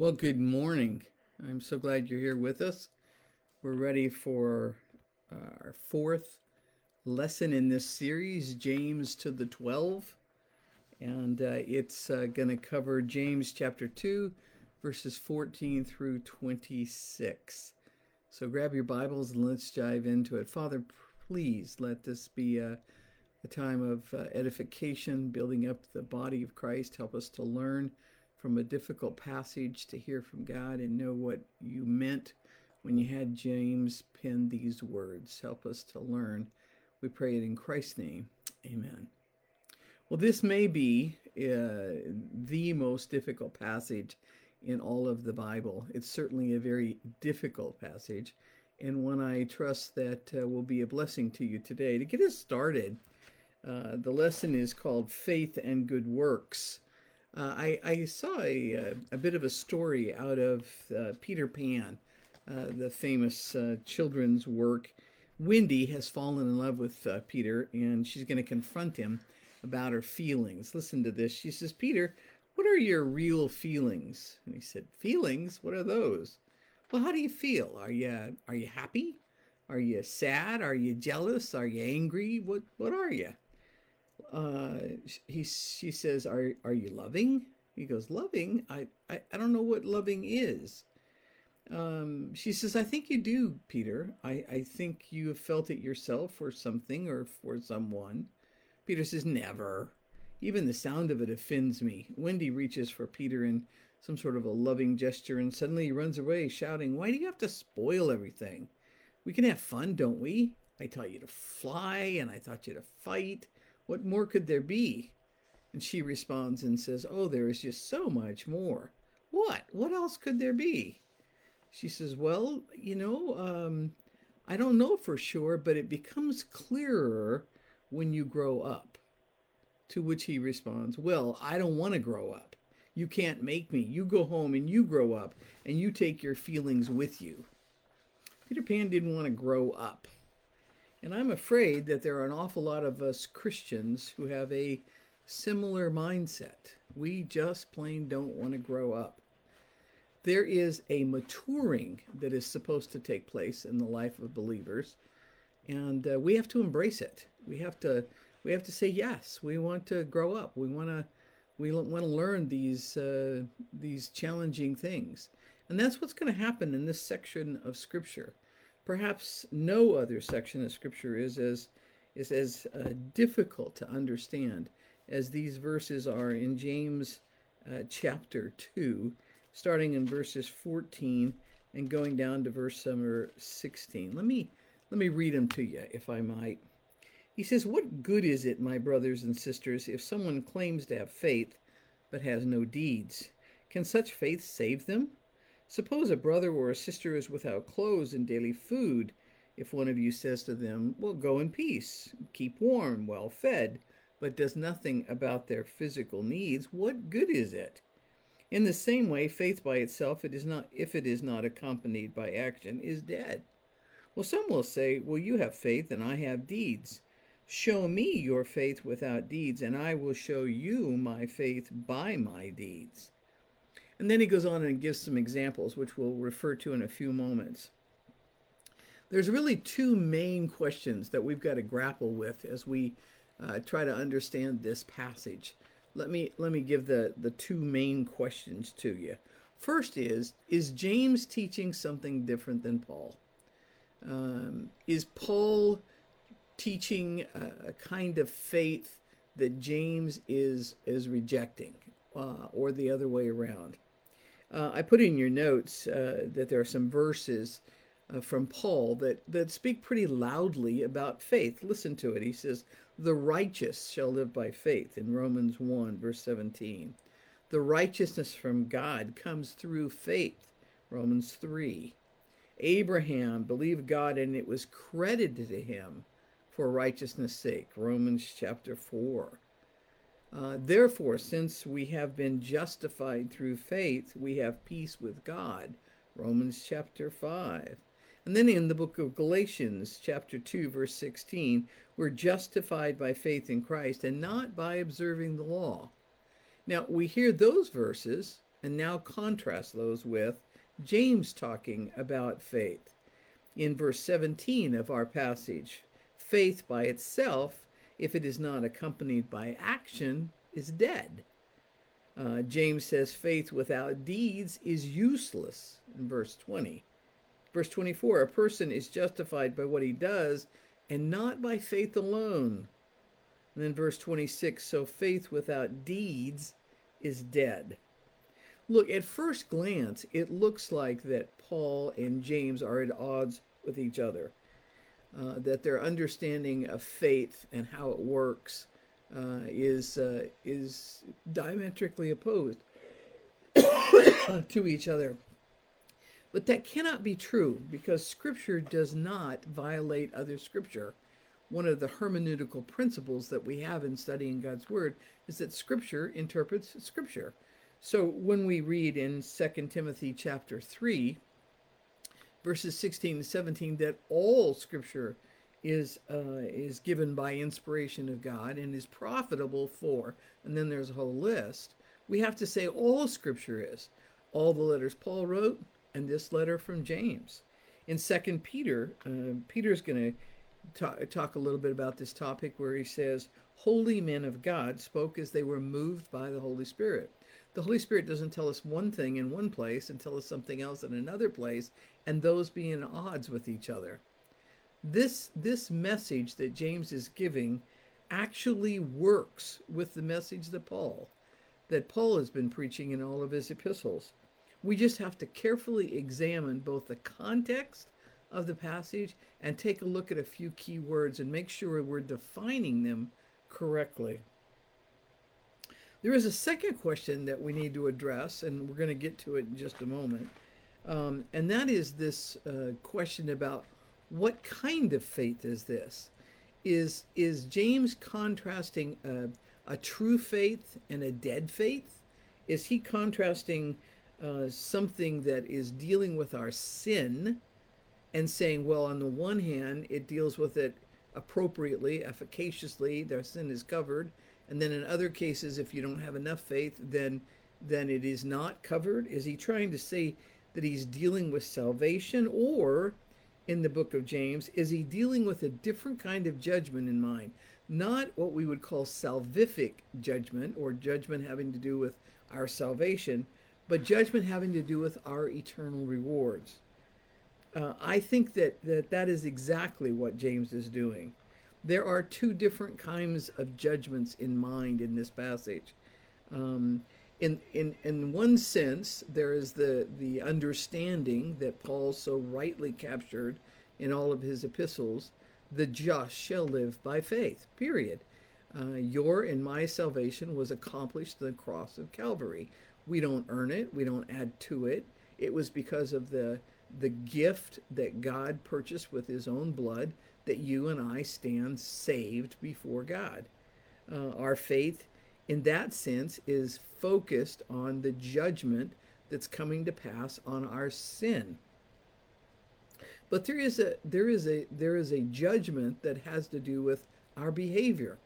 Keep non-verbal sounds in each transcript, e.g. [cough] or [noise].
Well, good morning. I'm so glad you're here with us. We're ready for uh, our fourth lesson in this series, James to the 12. And uh, it's uh, going to cover James chapter 2, verses 14 through 26. So grab your Bibles and let's dive into it. Father, please let this be a, a time of uh, edification, building up the body of Christ. Help us to learn from a difficult passage to hear from God and know what you meant when you had James pen these words. Help us to learn. We pray it in Christ's name. Amen. Well, this may be uh, the most difficult passage in all of the Bible. It's certainly a very difficult passage, and one I trust that uh, will be a blessing to you today. To get us started, uh, the lesson is called Faith and Good Works. Uh, I, I, saw a, uh, a, bit of a story out of uh, Peter Pan, uh, the famous uh, children's work. Wendy has fallen in love with uh, Peter and she's going to confront him about her feelings. Listen to this. She says, Peter, what are your real feelings? And he said, Feelings? What are those? Well, how do you feel? Are you are you happy? Are you sad? Are you jealous? Are you angry? What what are you? Uh, he she says, "Are are you loving?" He goes, "Loving? I I, I don't know what loving is." Um, she says, "I think you do, Peter. I I think you have felt it yourself or something or for someone." Peter says, "Never. Even the sound of it offends me." Wendy reaches for Peter in some sort of a loving gesture, and suddenly he runs away, shouting, "Why do you have to spoil everything? We can have fun, don't we? I taught you to fly, and I taught you to fight." What more could there be? And she responds and says, Oh, there is just so much more. What? What else could there be? She says, Well, you know, um, I don't know for sure, but it becomes clearer when you grow up. To which he responds, Well, I don't want to grow up. You can't make me. You go home and you grow up and you take your feelings with you. Peter Pan didn't want to grow up. And I'm afraid that there are an awful lot of us Christians who have a similar mindset. We just plain don't want to grow up. There is a maturing that is supposed to take place in the life of believers, and uh, we have to embrace it. We have to we have to say yes. We want to grow up. We want to we want to learn these uh, these challenging things, and that's what's going to happen in this section of Scripture. Perhaps no other section of Scripture is as is as uh, difficult to understand as these verses are in James uh, chapter 2, starting in verses 14 and going down to verse number 16. Let me let me read them to you if I might. He says, "What good is it, my brothers and sisters, if someone claims to have faith but has no deeds? Can such faith save them?" Suppose a brother or a sister is without clothes and daily food. If one of you says to them, Well, go in peace, keep warm, well fed, but does nothing about their physical needs, what good is it? In the same way, faith by itself, it is not, if it is not accompanied by action, is dead. Well, some will say, Well, you have faith and I have deeds. Show me your faith without deeds, and I will show you my faith by my deeds. And then he goes on and gives some examples, which we'll refer to in a few moments. There's really two main questions that we've got to grapple with as we uh, try to understand this passage. Let me let me give the the two main questions to you. First is is James teaching something different than Paul? Um, is Paul teaching a, a, kind of faith that James is is rejecting, uh, or the other way around? Uh, I put in your notes uh, that there are some verses uh, from Paul that, that speak pretty loudly about faith. Listen to it. He says, The righteous shall live by faith in Romans 1, verse 17. The righteousness from God comes through faith, Romans 3. Abraham believed God and it was credited to him for righteousness' sake, Romans chapter 4. Uh, therefore, since we have been justified through faith, we have peace with God. Romans chapter 5. And then in the book of Galatians, chapter 2, verse 16, we're justified by faith in Christ and not by observing the law. Now, we hear those verses, and now contrast those with James talking about faith. In verse 17 of our passage, faith by itself, if it is not accompanied by action, is dead. Uh, James says faith without deeds is useless in verse 20. Verse 24 a person is justified by what he does and not by faith alone. And then verse 26 so faith without deeds is dead. Look, at first glance, it looks like that Paul and James are at odds with each other, uh, that their understanding of faith and how it works uh, is uh, is diametrically opposed [coughs] to each other. But that cannot be true because Scripture does not violate other Scripture. One of the hermeneutical principles that we have in studying God's Word is that Scripture interprets Scripture. So when we read in 2 Timothy chapter 3, verses 16 and 17, that all Scripture is uh, is given by inspiration of God and is profitable for, and then there's a whole list. We have to say all Scripture is, all the letters Paul wrote, and this letter from James. In Second Peter, uh, Peter's going to talk, talk a little bit about this topic where he says, "Holy men of God spoke as they were moved by the Holy Spirit." The Holy Spirit doesn't tell us one thing in one place and tell us something else in another place, and those be in odds with each other. This this message that James is giving actually works with the message that Paul that Paul has been preaching in all of his epistles. We just have to carefully examine both the context of the passage and take a look at a few key words and make sure we're defining them correctly. There is a second question that we need to address, and we're going to get to it in just a moment. Um, and that is this uh, question about what kind of faith is this? Is, is James contrasting a, a true faith and a dead faith? Is he contrasting uh, something that is dealing with our sin and saying, well, on the one hand, it deals with it appropriately, efficaciously, their sin is covered, and then in other cases, if you don't have enough faith, then then it is not covered? Is he trying to say that he's dealing with salvation, or in the book of James, is he dealing with a different kind of judgment in mind? Not what we would call salvific judgment or judgment having to do with our salvation, but judgment having to do with our eternal rewards. Uh, I think that, that that is exactly what James is doing there are two different kinds of judgments in mind in this passage. Um, in, in, in one sense, there is the, the understanding that Paul so rightly captured in all of his epistles the just shall live by faith, period. Uh, your and my salvation was accomplished the cross of Calvary. We don't earn it, we don't add to it. It was because of the, the gift that God purchased with his own blood that you and I stand saved before God. Uh, our faith, in that sense, is focused on the judgment that's coming to pass on our sin. But there is a there is a there is a judgment that has to do with our behavior,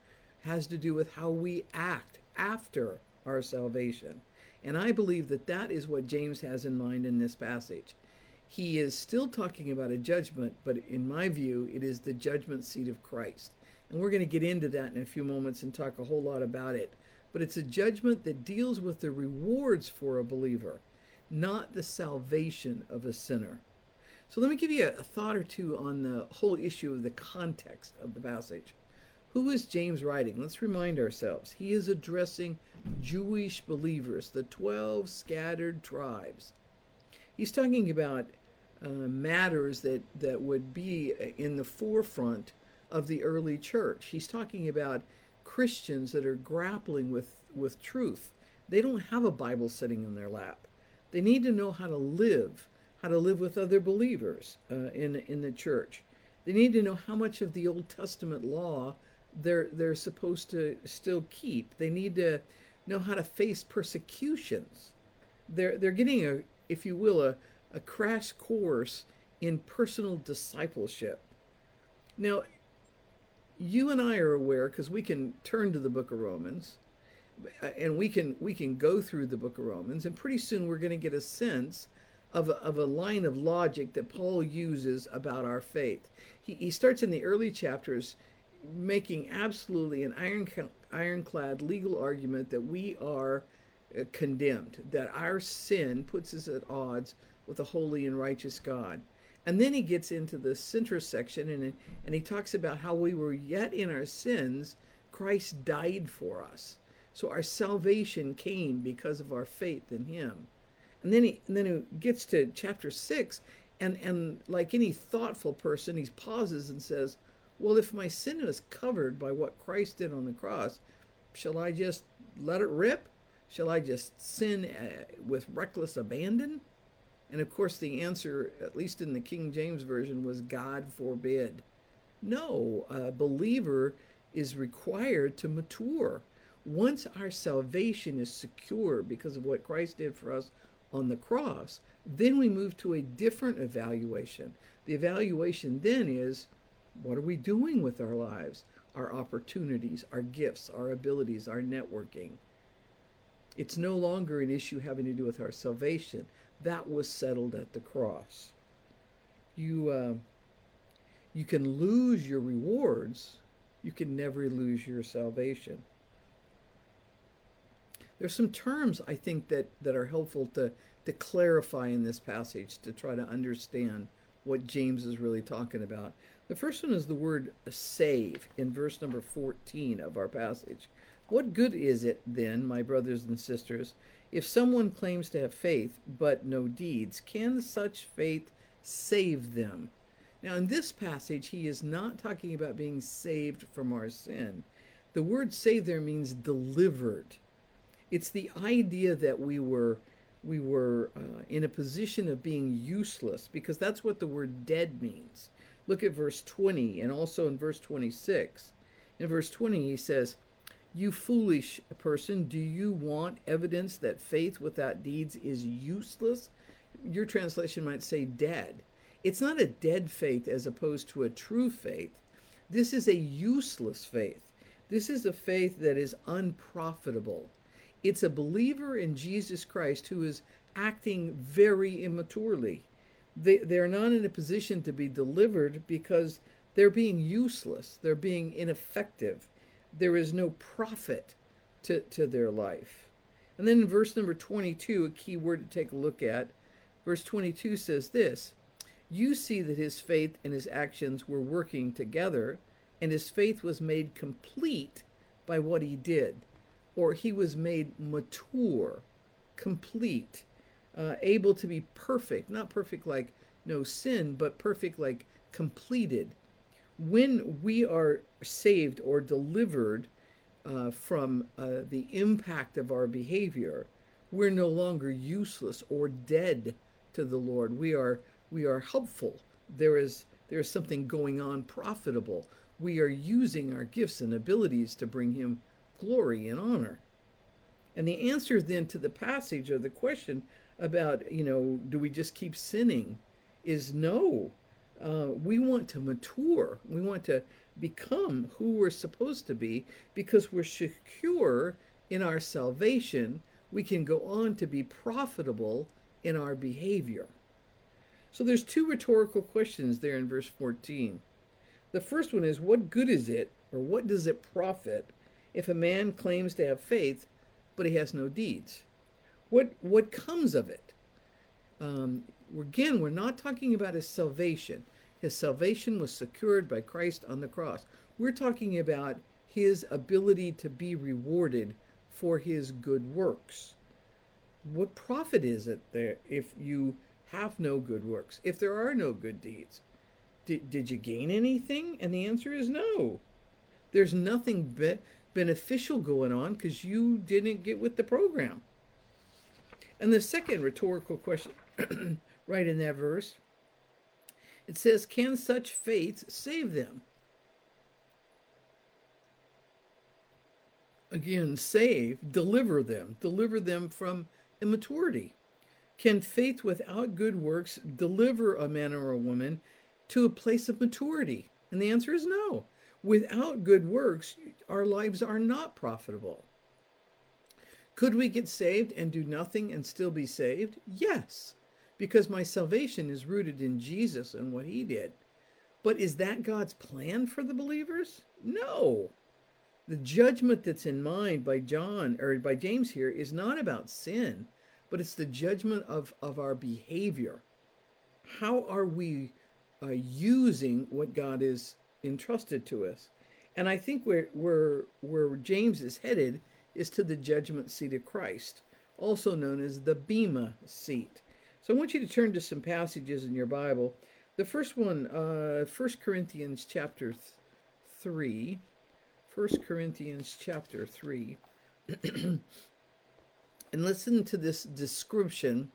has to do with how we act after our salvation. And I believe that that is what James has in mind in this passage he is still talking about a judgment, but in my view, it is the judgment seat of Christ. And we're going to get into that in a few moments and talk a whole lot about it. But it's a judgment that deals with the rewards for a believer, not the salvation of a sinner. So let me give you a, thought or two on the whole issue of the context of the passage. Who is James writing? Let's remind ourselves. He is addressing Jewish believers, the 12 scattered tribes. He's talking about uh, matters that, that would be in the forefront of the early church. He's talking about Christians that are grappling with, with truth. They don't have a Bible sitting in their lap. They need to know how to live, how to live with other believers uh, in, in the church. They need to know how much of the Old Testament law they're, they're supposed to still keep. They need to know how to face persecutions. They're, they're getting a, if you will, a, a crash course in personal discipleship. Now, you and I are aware, because we can turn to the book of Romans, and we can we can go through the book of Romans, and pretty soon we're going to get a sense of a, of a line of logic that Paul uses about our faith. He, he starts in the early chapters making absolutely an iron, ironclad legal argument that we are uh, condemned, that our sin puts us at odds with a holy and righteous God. And then he gets into the center section and, and he talks about how we were yet in our sins, Christ died for us. So our salvation came because of our faith in him. And then he and then he gets to chapter six, and and like any thoughtful person, he pauses and says, "Well, if my sin is covered by what Christ did on the cross, shall I just let it rip? Shall I just sin uh, with reckless abandon?" And of course, the answer, at least in the King James version, was God forbid. No, a believer is required to mature. Once our salvation is secure because of what Christ did for us on the cross, then we move to a different evaluation. The evaluation then is what are we doing with our lives, our opportunities, our gifts, our abilities, our networking? It's no longer an issue having to do with our salvation. That was settled at the cross. You, uh, you can lose your rewards, you can never lose your salvation there's some terms I think that that are helpful to to clarify in this passage to try to understand what James is really talking about. The first one is the word save in verse number 14 of our passage. What good is it then, my brothers and sisters, if someone claims to have faith but no deeds? Can such faith save them? Now, in this passage, he is not talking about being saved from our sin. The word save there means delivered. It's the idea that we were we were uh, in a position of being useless because that's what the word dead means. Look at verse 20 and also in verse 26. In verse 20 he says, "You foolish person, do you want evidence that faith without deeds is useless?" Your translation might say dead. It's not a dead faith as opposed to a true faith. This is a useless faith. This is a faith that is unprofitable. It's a believer in Jesus Christ who is acting very immaturely. They, they're not in a position to be delivered because they're being useless, they're being ineffective. There is no profit to, to their life. And then in verse number 22, a key word to take a look at, verse 22 says this You see that his faith and his actions were working together, and his faith was made complete by what he did or he was made mature, complete, uh, able to be perfect, not perfect like no sin, but perfect like completed. When we are saved or delivered uh, from uh, the impact of our behavior, we're no longer useless or dead to the Lord. We are we are helpful. There is there is something going on profitable. We are using our gifts and abilities to bring Him glory and honor. And the answer then to the passage or the question about, you know, do we just keep sinning is no. Uh, we want to mature. We want to become who we're supposed to be because we're secure in our salvation. We can go on to be profitable in our behavior. So there's two rhetorical questions there in verse 14. The first one is what good is it or what does it profit if a man claims to have faith, but he has no deeds? What, what comes of it? Um, again, we're not talking about his salvation. His salvation was secured by Christ on the cross. We're talking about his ability to be rewarded for his good works. What profit is it there if you have no good works, if there are no good deeds? Did, did you gain anything? And the answer is no. There's nothing be- beneficial going on because you didn't get with the program. And the second rhetorical question, [clears throat] right in that verse, it says, Can such faith save them? Again, save, deliver them, deliver them from immaturity. Can faith without good works deliver a man or a woman to a place of maturity? And the answer is no. Without good works, our lives are not profitable. Could we get saved and do nothing and still be saved? Yes, because my salvation is rooted in Jesus and what he did. But is that God's plan for the believers? No. The judgment that's in mind by John or by James here is not about sin, but it's the judgment of, of our behavior. How are we uh, using what God is entrusted to us? And I think where, where, where James is headed is to the judgment seat of Christ, also known as the Bema seat. So I want you to turn to some passages in your Bible. The first one, uh, 1 Corinthians chapter 3. 1 Corinthians chapter 3. [clears throat] and listen to this description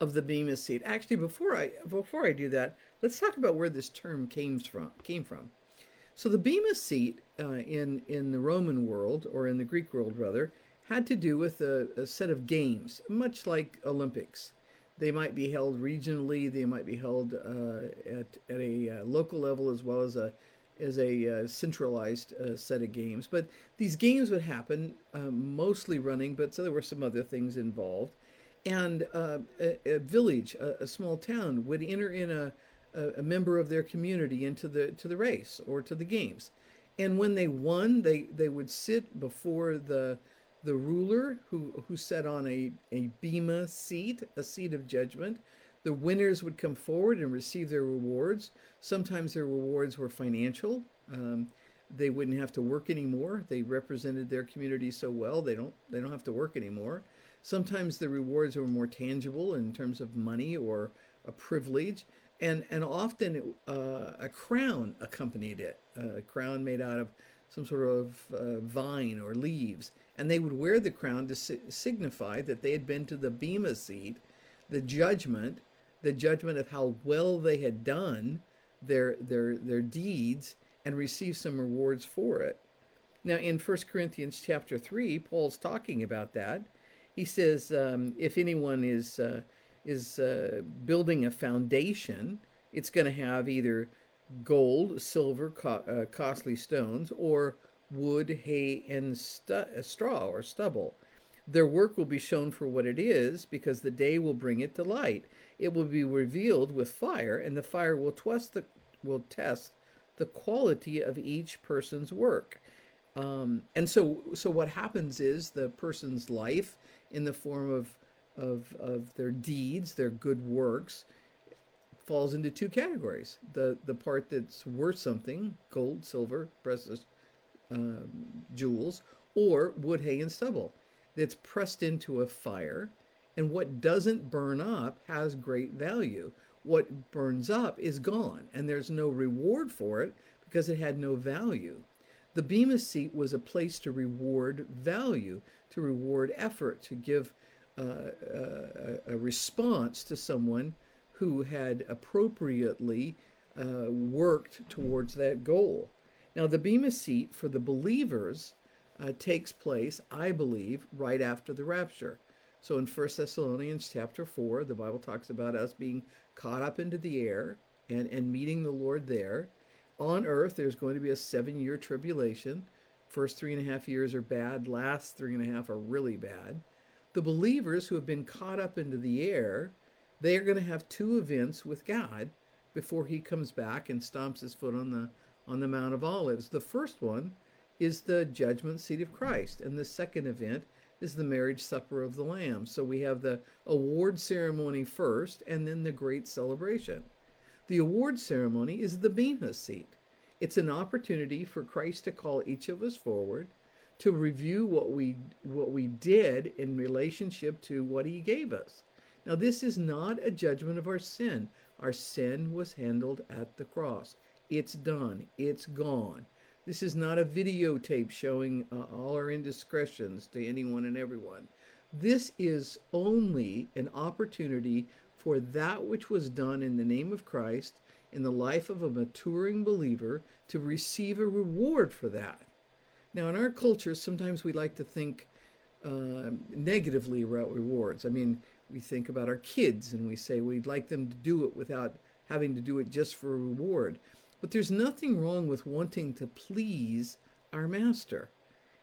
of the Bema seat. Actually, before I before I do that, let's talk about where this term came from. Came from. So the Bema seat uh, in in the Roman world or in the Greek world rather had to do with a, a set of games, much like Olympics. They might be held regionally. They might be held uh, at at a uh, local level as well as a as a uh, centralized uh, set of games. But these games would happen um, mostly running, but so there were some other things involved. And uh, a, a, village, a, a, small town, would enter in a, a, member of their community into the to the race or to the games. And when they won, they, they would sit before the the ruler who who sat on a, a bema seat, a seat of judgment, the winners would come forward and receive their rewards. Sometimes their rewards were financial. Um, they wouldn't have to work anymore. They represented their community so well they don't they don't have to work anymore. Sometimes the rewards were more tangible in terms of money or a privilege, and and often uh, a crown accompanied it. A crown made out of some sort of uh, vine or leaves, and they would wear the crown to si- signify that they had been to the bema seat, the judgment, the judgment of how well they had done their their their deeds and receive some rewards for it. Now, in 1 Corinthians chapter 3, Paul's talking about that. He says, um, if anyone is, uh, is uh, building a foundation, it's going to have either gold, silver, co- uh, costly stones, or wood, hay, and stu- uh, straw or stubble. Their work will be shown for what it is, because the day will bring it to light it will be revealed with fire, and the fire will test the will test the quality of each person's work. Um, and so, so what happens is the person's life, in the form of of of their deeds, their good works, falls into two categories: the the part that's worth something, gold, silver, precious um, jewels, or wood, hay, and stubble, that's pressed into a fire and what doesn't burn up has great value. What burns up is gone, and there's no reward for it because it had no value. The Bema seat was a place to reward value, to reward effort, to give uh, uh a, a, response to someone who had appropriately uh, worked towards that goal. Now, the Bema seat for the believers uh, takes place, I believe, right after the rapture. So in 1 Thessalonians chapter 4, the Bible talks about us being caught up into the air and, and meeting the Lord there. On earth, there's going to be a seven year tribulation. First three and a half years are bad, last three and a half are really bad. The believers who have been caught up into the air, they are going to have two events with God before he comes back and stomps his foot on the on the Mount of Olives. The first one is the judgment seat of Christ, and the second event is the marriage supper of the Lamb. So we have the award ceremony first and then the great celebration. The award ceremony is the Bema seat. It's an opportunity for Christ to call each of us forward to review what we what we did in relationship to what he gave us. Now this is not a judgment of our sin. Our sin was handled at the cross. It's done. It's gone. This is not a videotape showing uh, all our indiscretions to anyone and everyone. This is only an opportunity for that which was done in the name of Christ in the life of a maturing believer to receive a reward for that. Now, in our culture, sometimes we like to think uh, negatively about rewards. I mean, we think about our kids and we say we'd like them to do it without having to do it just for a reward. But there's nothing wrong with wanting to please our master.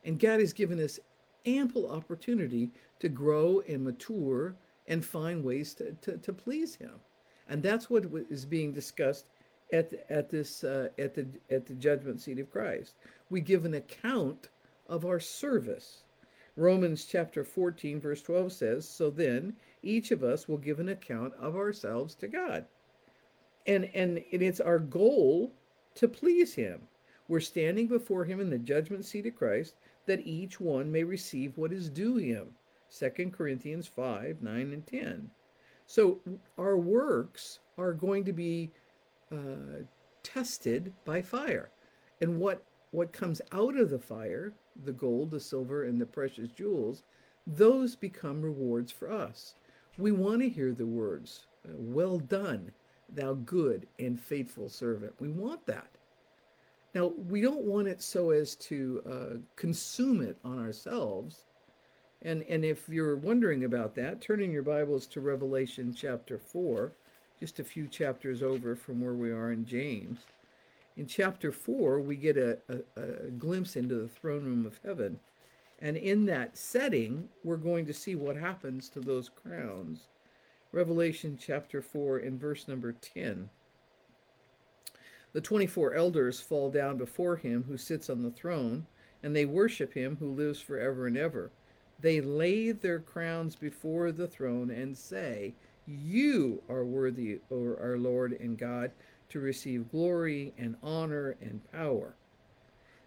And God has given us ample opportunity to grow and mature and find ways to, to, to please him. And that's what is being discussed at, at this uh, at the at the judgment seat of Christ. We give an account of our service. Romans chapter 14 verse 12 says, "So then each of us will give an account of ourselves to God." And and, it's our goal to please him. We're standing before him in the judgment seat of Christ that each one may receive what is due him. 2 Corinthians 5, 9, and 10. So our works are going to be uh, tested by fire. And what, what comes out of the fire, the gold, the silver, and the precious jewels, those become rewards for us. We want to hear the words, Well done, thou good and faithful servant. We want that. Now, we don't want it so as to uh, consume it on ourselves. And, and if you're wondering about that, turn in your Bibles to Revelation chapter 4, just a few chapters over from where we are in James. In chapter 4, we get a, a, a glimpse into the throne room of heaven. And in that setting, we're going to see what happens to those crowns. Revelation chapter 4 in verse number 10. The 24 elders fall down before him who sits on the throne, and they worship him who lives forever and ever. They lay their crowns before the throne and say, You are worthy, O our Lord and God, to receive glory and honor and power.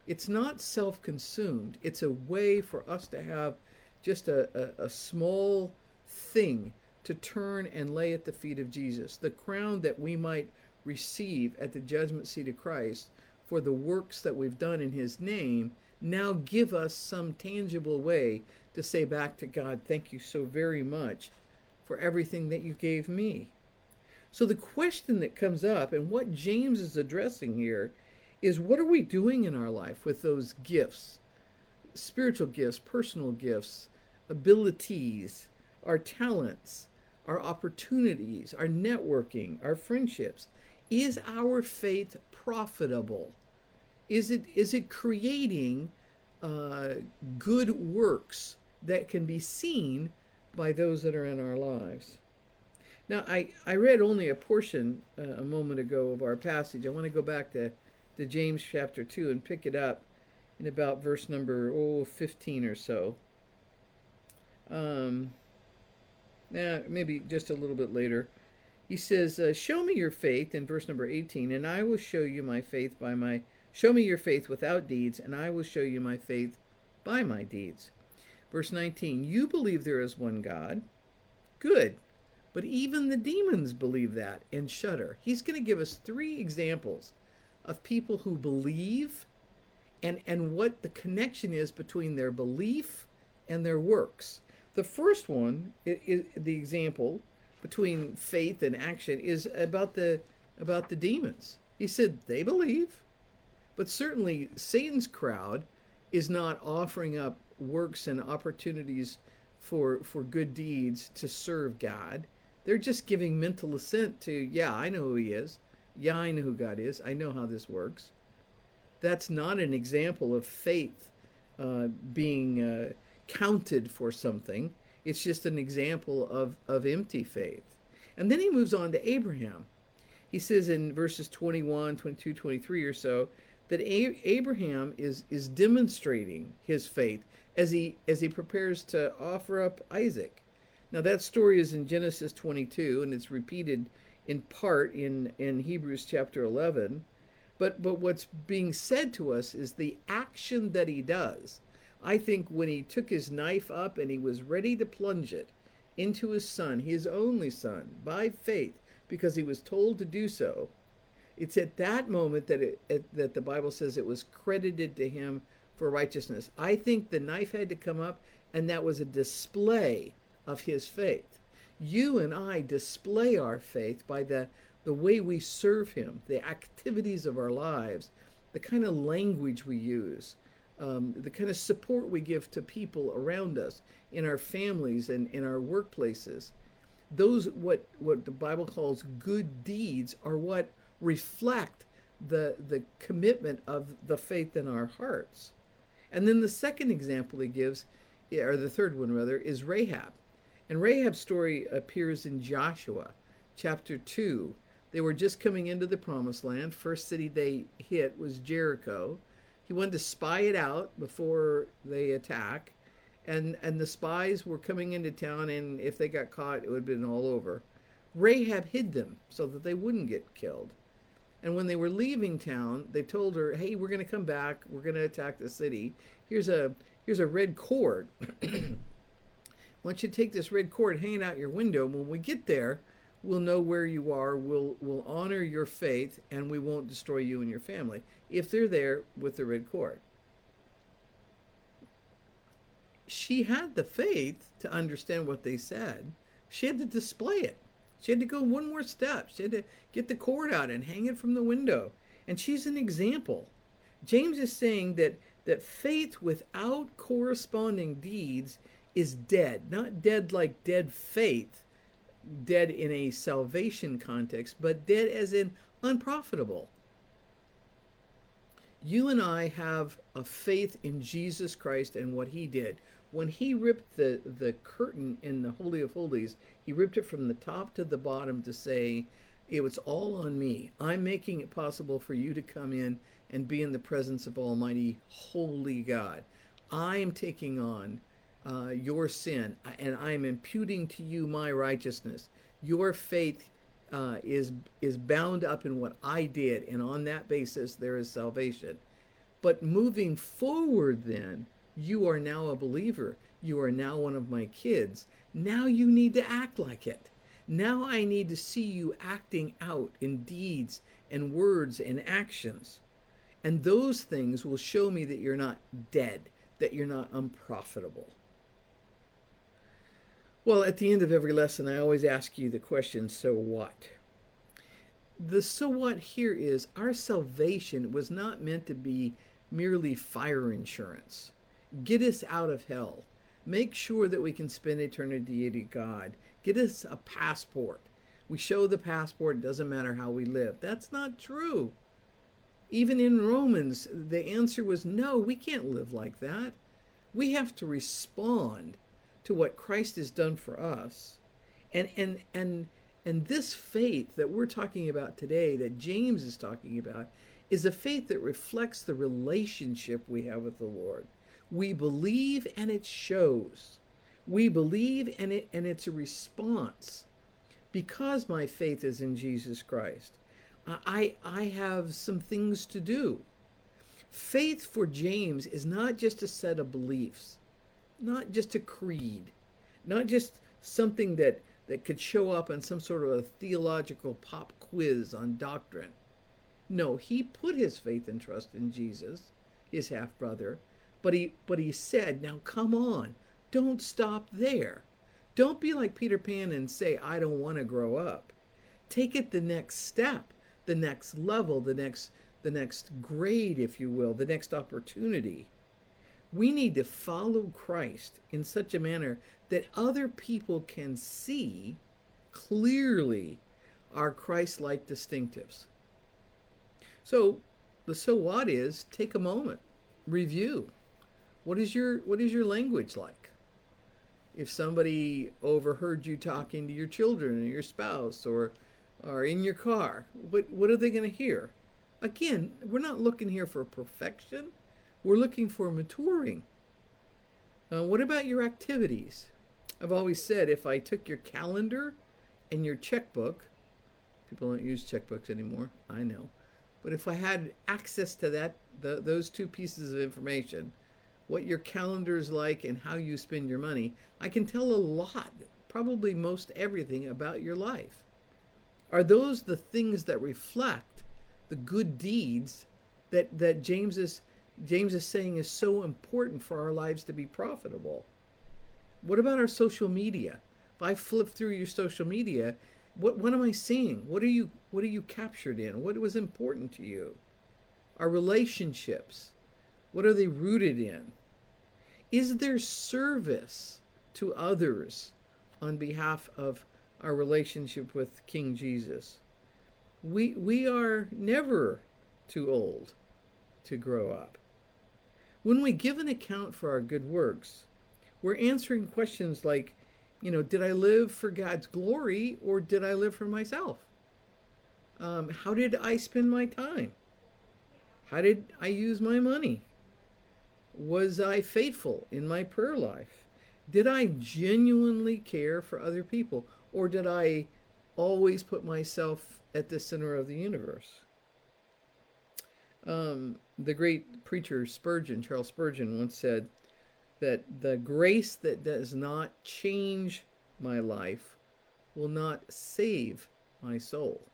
It's not self consumed, it's a way for us to have just a, a, a small thing to turn and lay at the feet of Jesus, the crown that we might receive at the judgment seat of Christ for the works that we've done in his name now give us some tangible way to say back to God, thank you so very much for everything that you gave me. So the question that comes up and what James is addressing here is what are we doing in our life with those gifts? Spiritual gifts, personal gifts, abilities, our talents, our opportunities, our networking, our friendships. Is our faith profitable? Is it is it creating uh, good works that can be seen by those that are in our lives? Now, I, I read only a portion uh, a moment ago of our passage. I want to go back to, to James chapter 2 and pick it up in about verse number oh, 15 or so. Um, now, maybe just a little bit later. He says, uh, Show me your faith in verse number 18, and I will show you my faith by my. Show me your faith without deeds, and I will show you my faith by my deeds. Verse 19, You believe there is one God. Good. But even the demons believe that and shudder. He's going to give us three examples of people who believe and, and what the connection is between their belief and their works. The first one the example between faith and action is about the about the demons. He said they believe, but certainly Satan's crowd is not offering up works and opportunities for for good deeds to serve God. They're just giving mental assent to, yeah, I know who he is. Yeah, I know who God is. I know how this works. That's not an example of faith uh, being uh, counted for something. It's just an example of, of empty faith. And then he moves on to Abraham. He says in verses 21, 22, 23 or so that A- Abraham is, is demonstrating his faith as he, as he prepares to offer up Isaac. Now, that story is in Genesis 22, and it's repeated in part in, in Hebrews chapter 11. But, but what's being said to us is the action that he does I think when he took his knife up and he was ready to plunge it into his son, his only son, by faith, because he was told to do so, it's at that moment that it, that the Bible says it was credited to him for righteousness. I think the knife had to come up, and that was a display of his faith. You and I display our faith by the the way we serve him, the activities of our lives, the kind of language we use, um, the kind of support we give to people around us in our families and in our workplaces those what what the bible calls good deeds are what reflect the the commitment of the faith in our hearts and then the second example he gives or the third one rather, is Rahab. And Rahab's story appears in Joshua chapter 2. They were just coming into the promised land. First city they hit was Jericho. He wanted to spy it out before they attack. And and the spies were coming into town and if they got caught it would have been all over. Rahab hid them so that they wouldn't get killed. And when they were leaving town, they told her, "Hey, we're going to come back. We're going to attack the city. Here's a here's a red cord. [clears throat] Once you take this red cord, hang it out your window. When we get there, we'll know where you are. We'll we'll honor your faith, and we won't destroy you and your family if they're there with the red cord." She had the faith to understand what they said. She had to display it. She had to go one more step. She had to get the cord out and hang it from the window. And she's an example. James is saying that that faith without corresponding deeds is dead. Not dead like dead faith, dead in a salvation context, but dead as in unprofitable. You and I have a faith in Jesus Christ and what he did. When he ripped the, the curtain in the Holy of Holies, he ripped it from the top to the bottom to say, it was all on me. I'm making it possible for you to come in and be in the presence of Almighty, Holy God. I am taking on uh, your sin and I am imputing to you my righteousness. Your faith uh, is is bound up in what I did, and on that basis there is salvation. But moving forward, then you are now a believer. You are now one of my kids. Now you need to act like it. Now I need to see you acting out in deeds and words and actions. And those things will show me that you're not dead, that you're not unprofitable. Well, at the end of every lesson, I always ask you the question so what? The so what here is our salvation was not meant to be merely fire insurance. Get us out of hell. Make sure that we can spend eternity with God. Get us a passport. We show the passport, it doesn't matter how we live. That's not true. Even in Romans, the answer was no, we can't live like that. We have to respond to what Christ has done for us. And and and and this faith that we're talking about today, that James is talking about, is a faith that reflects the relationship we have with the Lord. We believe and it shows. We believe and it and it's a response. Because my faith is in Jesus Christ, I I have some things to do. Faith for James is not just a set of beliefs, not just a creed, not just something that that could show up in some sort of a theological pop quiz on doctrine. No, he put his faith and trust in Jesus, his half brother, but he but he said, "Now come on. Don't stop there. Don't be like Peter Pan and say, "I don't want to grow up." Take it the next step, the next level, the next the next grade, if you will, the next opportunity. We need to follow Christ in such a manner that other people can see clearly our Christ like distinctives. So, the so what is take a moment, review. What is your what is your language like? If somebody overheard you talking to your children or your spouse or or in your car, what what are they going to hear? Again, we're not looking here for perfection. We're looking for maturing. Uh, what about your activities? I've always said if I took your calendar and your checkbook, people don't use checkbooks anymore, I know. But if I had access to that, the, those two pieces of information, what your calendar is like and how you spend your money, I can tell a lot, probably most everything about your life. Are those the things that reflect the good deeds that, that James is James is saying is so important for our lives to be profitable? What about our social media? If I flip through your social media, what what am I seeing? What are you what are you captured in? What was important to you? Our relationships, what are they rooted in? Is there service to others on behalf of our relationship with King Jesus? We, we are never too old to grow up. When we give an account for our good works, We're answering questions like, you know, did I live for God's glory or did I live for myself? Um, how did I spend my time? How did I use my money? Was I faithful in my prayer life? Did I genuinely care for other people? Or did I always put myself at the center of the universe? Um, the great preacher Spurgeon, Charles Spurgeon, once said that the grace that does not change my life will not save my soul.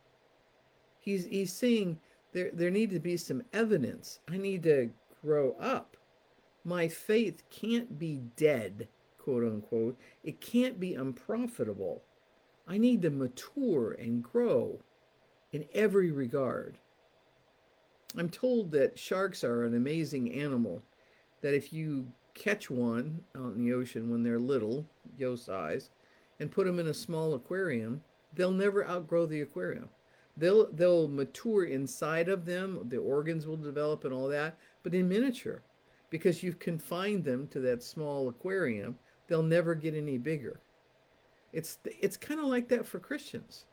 He's, he's saying there, there need to be some evidence. I need to grow up. My faith can't be dead, quote unquote. It can't be unprofitable. I need to mature and grow in every regard. I'm told that sharks are an amazing animal, that if you catch one out in the ocean when they're little, yo size, and put them in a small aquarium, they'll never outgrow the aquarium. They'll they'll mature inside of them, the organs will develop and all that, but in miniature, because you've confined them to that small aquarium, they'll never get any bigger. It's it's kind of like that for Christians.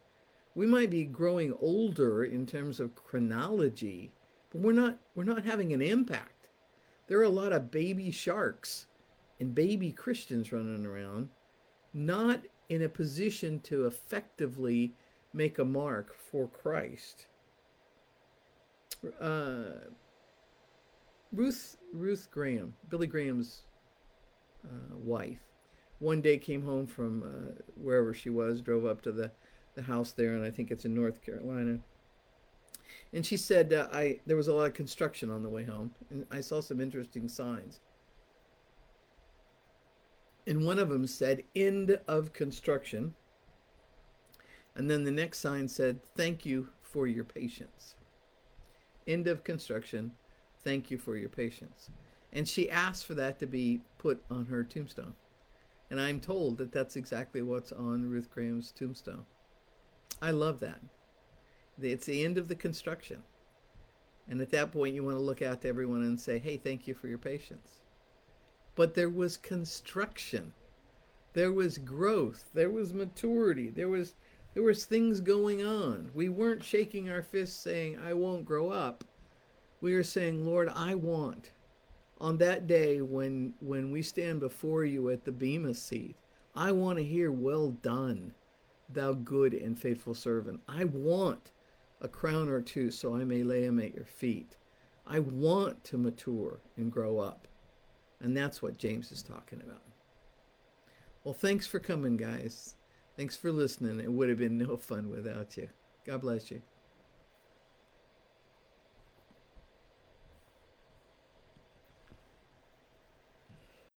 We might be growing older in terms of chronology, but we're not we're not having an impact. There are a lot of baby sharks and baby Christians running around, not in a position to effectively make a mark for Christ. Uh, Ruth Ruth Graham, Billy Graham's uh, wife, one day came home from uh, wherever she was, drove up to the, the house there, and I think it's in North Carolina. And she said uh, I there was a lot of construction on the way home, and I saw some interesting signs. And one of them said "End of construction," and then the next sign said "Thank you for your patience." End of construction. Thank you for your patience. And she asked for that to be put on her tombstone. And I'm told that that's exactly what's on Ruth Graham's tombstone. I love that. It's the end of the construction. And at that point, you want to look out to everyone and say, hey, thank you for your patience. But there was construction. There was growth. There was maturity. There was there was things going on. We weren't shaking our fists saying, I won't grow up. We were saying, Lord, I want on that day when when we stand before you at the bema seat i want to hear well done thou good and faithful servant i want a crown or two so i may lay them at your feet. I want to mature and grow up. And that's what james is talking about. Well thanks for coming guys. Thanks for listening. It would have been no fun without you. God bless you